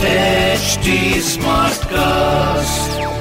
HD Smartcast.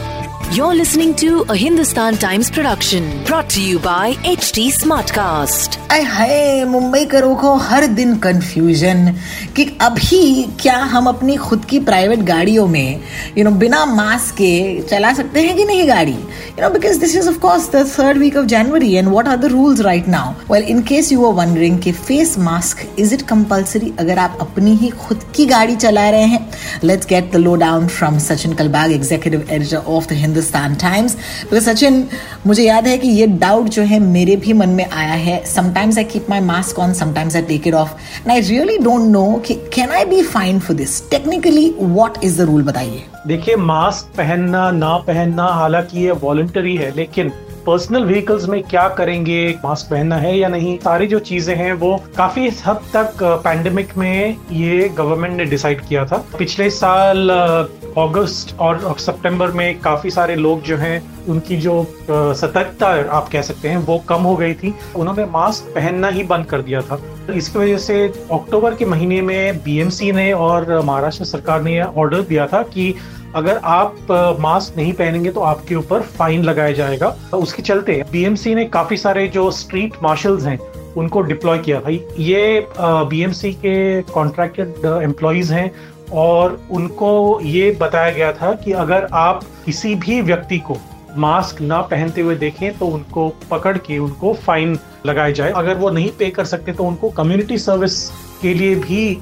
You're listening to a Hindustan Times production brought to you by HT Smartcast. Hi Mumbai करों को हर दिन confusion कि अभी क्या हम अपनी खुद की प्राइवेट गाड़ियों में यू you नो know, बिना मास्क के चला सकते हैं कि नहीं गाड़ी? You know because this is of course the third week of January and what are the rules right now well in case you are wondering कि face mask is it compulsory अगर आप अपनी ही खुद की गाड़ी चला रहे हैं? Let's get the lowdown from Sachin Kalbag executive editor of the Hindustan Times because Sachin मुझे याद है कि ये डाउट जो है मेरे भी मन में आया है. Sometimes I keep my mask on sometimes I take it off and I really don't know कि can I be fine for this technically what is the rule बताइए. देखिए मास्क पहनना, ना पहनना, हालाँकि ये वॉलंटरी है, लेकिन पर्सनल व्हीकल्स में क्या करेंगे? मास्क पहनना है या नहीं? सारी जो चीज़ें हैं, वो काफ़ी हद तक पैंडेमिक में ये गवर्नमेंट ने डिसाइड किया था। पिछले साल अगस्त और सितंबर में काफ़ी सारे लोग जो हैं, उनकी जो सतर्कता आप कह सकते हैं, वो कम हो गई थी। उन्होंने मास्क पहनना ही बंद कर दिया था। इसकी वजह से अक्टूबर के महीने में बीएमसी ने और महाराष्ट्र सरकार ने ऑर्डर दिया था कि अगर आप मास्क नहीं पहनेंगे तो आपके ऊपर फाइन लगाया जाएगा। उसके चलते बीएमसी ने काफ़ी सारे जो स्ट्रीट मार्शल्स हैं, उनको डिप्लॉय किया। था ये बीएमसी के कॉन्ट्रैक्टेड एम्प्लॉयज़ हैं और उनको ये बताया गया था कि अगर आप किसी भी व्यक्ति को मास्क ना पहनते हुए देखें तो उनको पकड़ के उनको फाइन लगाया जाए। अगर वो नहीं पे कर सकते तो उनको कम्युनिटी सर्विस के लिए भी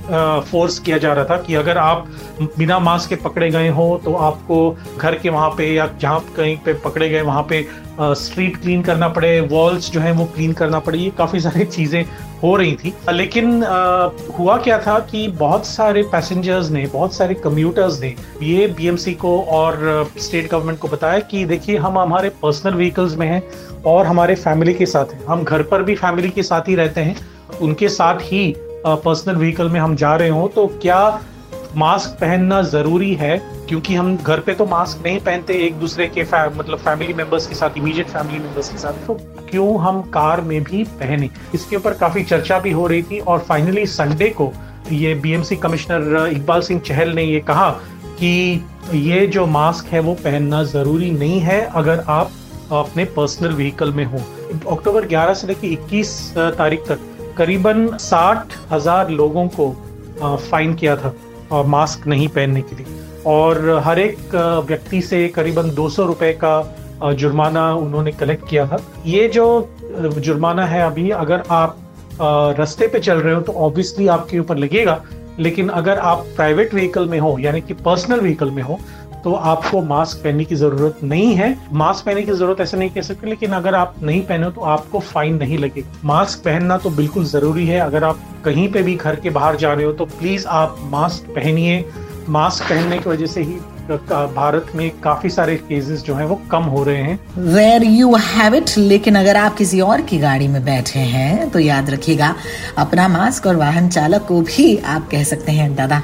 फोर्स किया जा रहा था कि अगर आप बिना मास्क के पकड़े गए हो तो आपको घर के वहाँ पे या जहाँ कहीं पे पकड़े गए वहाँ पे स्ट्रीट क्लीन करना पड़े वॉल्स जो है वो क्लीन करना पड़े ये काफ़ी सारी चीज़ें हो रही थी। लेकिन आ, हुआ क्या था कि बहुत सारे पैसेंजर्स ने बहुत सारे कम्यूटर्स ने ये बीएमसी को और स्टेट गवर्नमेंट को बताया कि देखिए हम हमारे पर्सनल व्हीकल्स में हैं और हमारे फैमिली के साथ हैं। हम घर पर भी फैमिली के साथ ही रहते हैं। उनके साथ ही पर्सनल व्हीकल में हम जा रहे हो तो क्या मास्क पहनना ज़रूरी है? क्योंकि हम घर पे तो मास्क नहीं पहनते एक दूसरे के फै, मतलब फैमिली मेंबर्स के साथ इमीडिएट फैमिली मेंबर्स के साथ। तो क्यों हम कार में भी पहने? इसके ऊपर काफ़ी चर्चा भी हो रही थी और फाइनली संडे को ये बीएमसी कमिश्नर इकबाल सिंह चहल ने ये कहा कि ये जो मास्क है वो पहनना ज़रूरी नहीं है अगर आप अपने पर्सनल व्हीकल में हो। अक्टूबर 11 से लेकर 21 तारीख तक करीबन साठ हज़ार लोगों को फाइन किया था मास्क नहीं पहनने के लिए। और हर एक व्यक्ति से करीबन दो सौ रुपए का जुर्माना उन्होंने कलेक्ट किया था। ये जो जुर्माना है अभी, अगर आप रास्ते पे चल रहे हो तो ऑब्वियसली आपके ऊपर लगेगा, लेकिन अगर आप प्राइवेट व्हीकल में हो, यानी कि पर्सनल व्हीकल में हो तो आपको मास्क पहनने की ज़रूरत नहीं है। मास्क पहनने की ज़रूरत ऐसे नहीं कह सकते, लेकिन अगर आप नहीं पहने तो आपको फाइन नहीं लगेगा। मास्क पहनना तो बिल्कुल ज़रूरी है। अगर आप कहीं पे भी घर के बाहर जा रहे हो तो प्लीज़ आप मास्क पहनिए। मास्क पहनने की वजह से ही भारत में काफ़ी सारे केसेस जो हैं वो कम हो रहे हैं। वेर यू हैव इट लेकिन अगर आप किसी और की गाड़ी में बैठे हैं तो याद रखिएगा, अपना मास्क और वाहन चालक को भी आप कह सकते हैं, दादा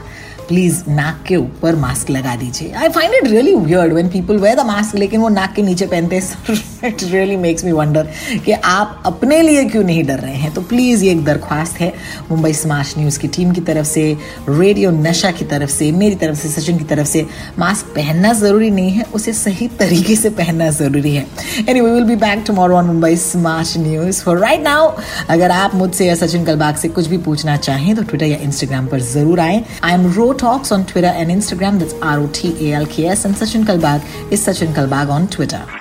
प्लीज़ नाक के ऊपर मास्क लगा दीजिए। I find it really weird when people wear the mask लेकिन वो नाक के नीचे पहनते हैं it really makes me wonder कि आप अपने लिए क्यों नहीं डर रहे हैं? तो प्लीज़ ये एक दरख्वास्त है मुंबई स्मार्ट न्यूज़ की टीम की तरफ़ से रेडियो नशा की तरफ़ से, मेरी तरफ़ से, सचिन की तरफ़ से। मास्क पहनना ज़रूरी नहीं है, उसे सही तरीके से पहनना ज़रूरी है। Any we will be back tomorrow on Mumbai smart news for right now अगर आप मुझसे या सचिन कलबाग से कुछ भी पूछना चाहें तो ट्विटर या इंस्टाग्राम पर ज़रूर आए। I am ro talks on Twitter and Instagram that's R O T A L K S and Sachin Kalbag is Sachin Kalbag on Twitter